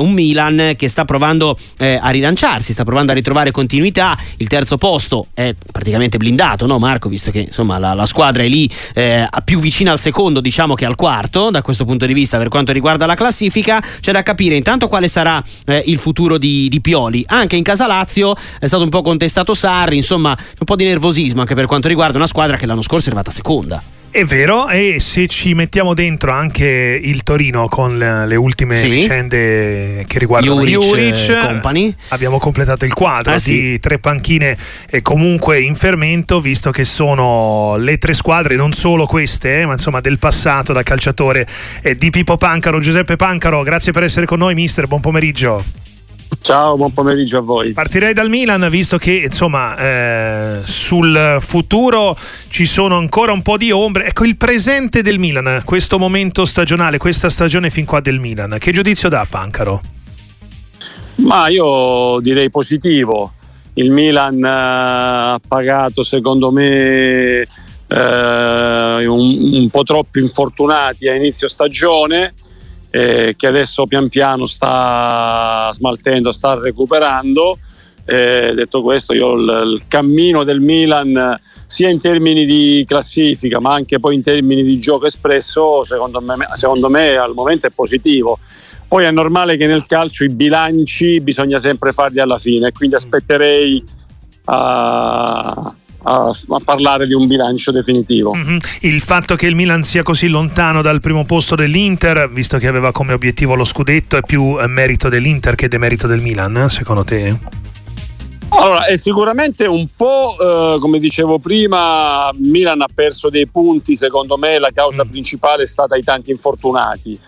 un Milan che sta provando eh, a rilanciarsi, sta provando a ritrovare continuità. Il terzo posto è praticamente blindato, no Marco? Visto che insomma la, la squadra è lì eh, più vicina al secondo, diciamo che al quarto, da questo punto di vista, per quanto riguarda la classifica, c'è da capire intanto quale sarà eh, il futuro di, di, Pioli. Anche in casa Lazio è stato un po' contestato Sarri, insomma, un po' di nervosismo anche per quanto riguarda una squadra che l'anno scorso è arrivata seconda. È vero, e se ci mettiamo dentro anche il Torino con le ultime sì. vicende che riguardano Juric, Juric abbiamo completato il quadro ah, di sì. tre panchine comunque in fermento, visto che sono le tre squadre, non solo queste, eh, ma insomma del passato da calciatore eh, di Pippo Pancaro. Giuseppe Pancaro, grazie per essere con noi, mister, buon pomeriggio. Ciao, buon pomeriggio a voi. Partirei dal Milan, visto che insomma eh, sul futuro ci sono ancora un po' di ombre. Ecco il presente del Milan, questo momento stagionale, questa stagione fin qua del Milan. Che giudizio dà Pancaro? Ma io direi positivo. Il Milan eh, ha pagato secondo me eh, un, un po' troppi infortunati a inizio stagione eh, che adesso pian piano sta smaltendo, sta recuperando. Eh, detto questo, io il, il, cammino del Milan, sia in termini di classifica, ma anche poi in termini di gioco espresso, secondo me, secondo me al momento è positivo. Poi è normale che nel calcio i bilanci bisogna sempre farli alla fine, quindi aspetterei a, a, a, parlare di un bilancio definitivo. Mm-hmm. Il fatto che il Milan sia così lontano dal primo posto dell'Inter, visto che aveva come obiettivo lo scudetto, è più eh, merito dell'Inter che demerito del Milan, eh, secondo te? Allora, è sicuramente un po', eh, come dicevo prima, Milan ha perso dei punti, secondo me la causa mm. principale è stata i tanti infortunati.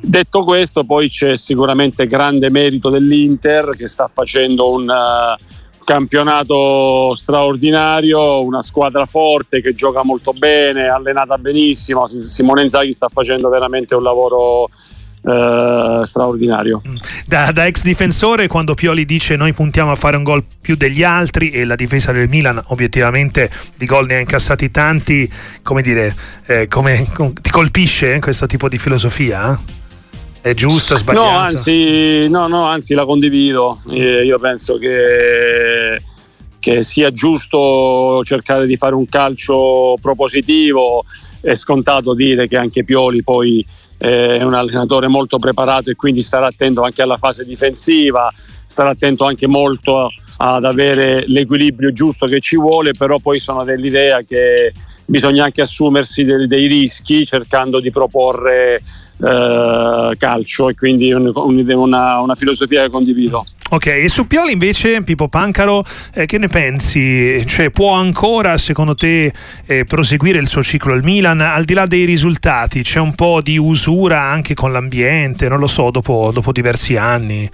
Detto questo, poi c'è sicuramente grande merito dell'Inter che sta facendo un... Uh, campionato straordinario, una squadra forte che gioca molto bene, allenata benissimo. Simone Inzaghi sta facendo veramente un lavoro eh, straordinario. Mm. Da, da, ex difensore, quando Pioli dice noi puntiamo a fare un gol più degli altri e la difesa del Milan obiettivamente di gol ne ha incassati tanti, come dire, eh, come, come, ti colpisce questo tipo di filosofia? È giusto, sbagliato? No, anzi, no, no, anzi la condivido. Eh, io penso che, che, sia giusto cercare di fare un calcio propositivo. È scontato dire che anche Pioli poi è un allenatore molto preparato e quindi starà attento anche alla fase difensiva, starà attento anche molto ad avere l'equilibrio giusto che ci vuole, però poi sono dell'idea che bisogna anche assumersi dei, dei rischi cercando di proporre eh, calcio e quindi un, una, una, filosofia che condivido. Ok, e su Pioli invece, Pippo Pancaro, eh, che ne pensi? Cioè, può ancora, secondo te, eh, proseguire il suo ciclo al Milan? Al di là dei risultati, c'è un po' di usura anche con l'ambiente, non lo so, dopo, dopo diversi anni.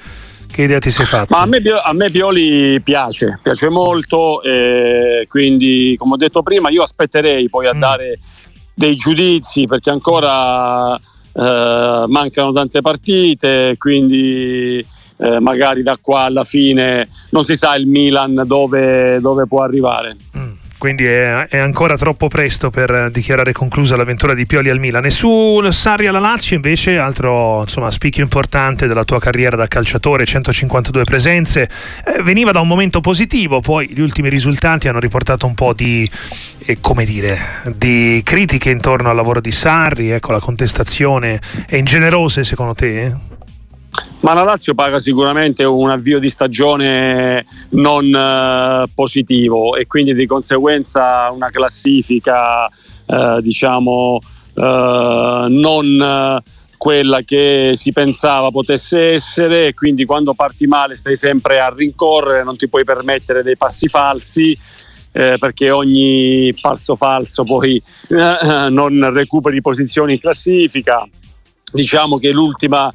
Che idea ti sei fatta? Ma a me, a me Pioli piace, piace molto, eh, quindi come ho detto prima io aspetterei poi a mm. dare dei giudizi perché ancora eh, mancano tante partite, quindi eh, magari da qua alla fine non si sa il Milan dove, dove può arrivare. Quindi è, è, ancora troppo presto per dichiarare conclusa l'avventura di Pioli al Milan. E su Sarri alla Lazio invece, altro insomma, spicchio importante della tua carriera da calciatore, 152 presenze, eh, veniva da un momento positivo, poi gli ultimi risultati hanno riportato un po' di, eh, come dire, di critiche intorno al lavoro di Sarri, ecco la contestazione è ingenerose secondo te? Eh? Ma la Lazio paga sicuramente un avvio di stagione non eh, positivo e quindi di conseguenza una classifica eh, diciamo eh, non eh, quella che si pensava potesse essere e quindi quando parti male stai sempre a rincorrere, non ti puoi permettere dei passi falsi eh, perché ogni passo falso poi eh, non recuperi posizioni in classifica. Diciamo che l'ultima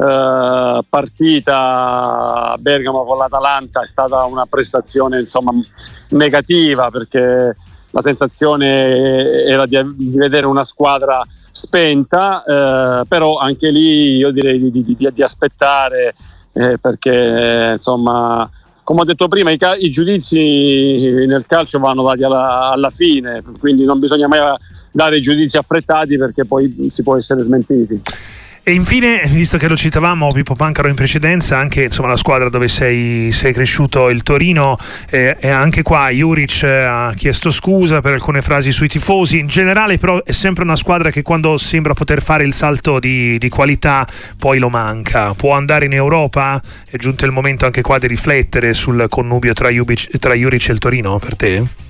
eh, partita a Bergamo con l'Atalanta è stata una prestazione insomma, negativa perché la sensazione era di, di vedere una squadra spenta, eh, però anche lì io direi di, di, di aspettare eh, perché insomma come ho detto prima i, ca- i, giudizi nel calcio vanno dati alla, alla fine, quindi non bisogna mai dare giudizi affrettati perché poi si può essere smentiti. E infine, visto che lo citavamo Pippo Pancaro in precedenza, anche insomma, la squadra dove sei, sei cresciuto, il Torino, eh, e anche qua Juric eh, ha chiesto scusa per alcune frasi sui tifosi. In generale, però, è sempre una squadra che quando sembra poter fare il salto di, di qualità, poi lo manca. Può andare in Europa? È giunto il momento anche qua di riflettere sul connubio tra, Jubic, tra Juric e il Torino per te?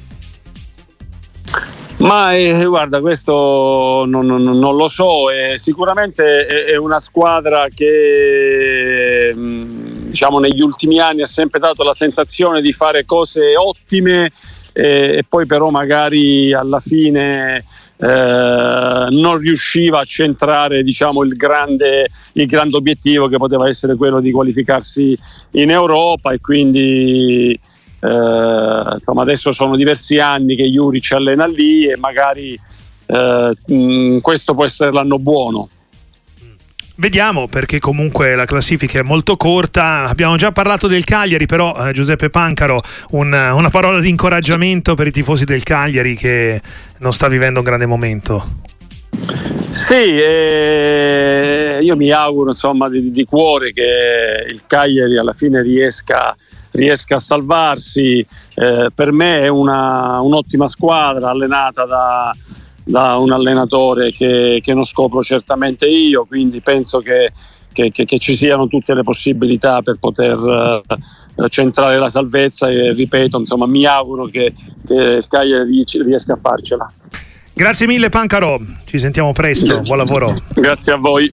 Ma eh, guarda, questo non, non, non lo so, eh, sicuramente è, è, una squadra che mm, diciamo, negli ultimi anni ha sempre dato la sensazione di fare cose ottime eh, e poi però magari alla fine eh, non riusciva a centrare diciamo, il, grande, il grande obiettivo che poteva essere quello di qualificarsi in Europa e quindi eh, insomma, adesso sono diversi anni che Juric allena lì e magari eh, mh, questo può essere l'anno buono. Vediamo perché comunque la classifica è molto corta. Abbiamo già parlato del Cagliari, però eh, Giuseppe Pancaro, un, una parola di incoraggiamento per i tifosi del Cagliari che non sta vivendo un grande momento. Sì, eh, io mi auguro insomma di, di, cuore che il Cagliari alla fine riesca, riesca a salvarsi. Eh, per me è una, un'ottima squadra allenata da, da un allenatore che, che, non scopro certamente io, quindi penso che, che, che ci siano tutte le possibilità per poter uh, centrare la salvezza e ripeto, insomma, mi auguro che, che Cagliari riesca a farcela. Grazie mille Pancaro, ci sentiamo presto, buon lavoro. Grazie a voi.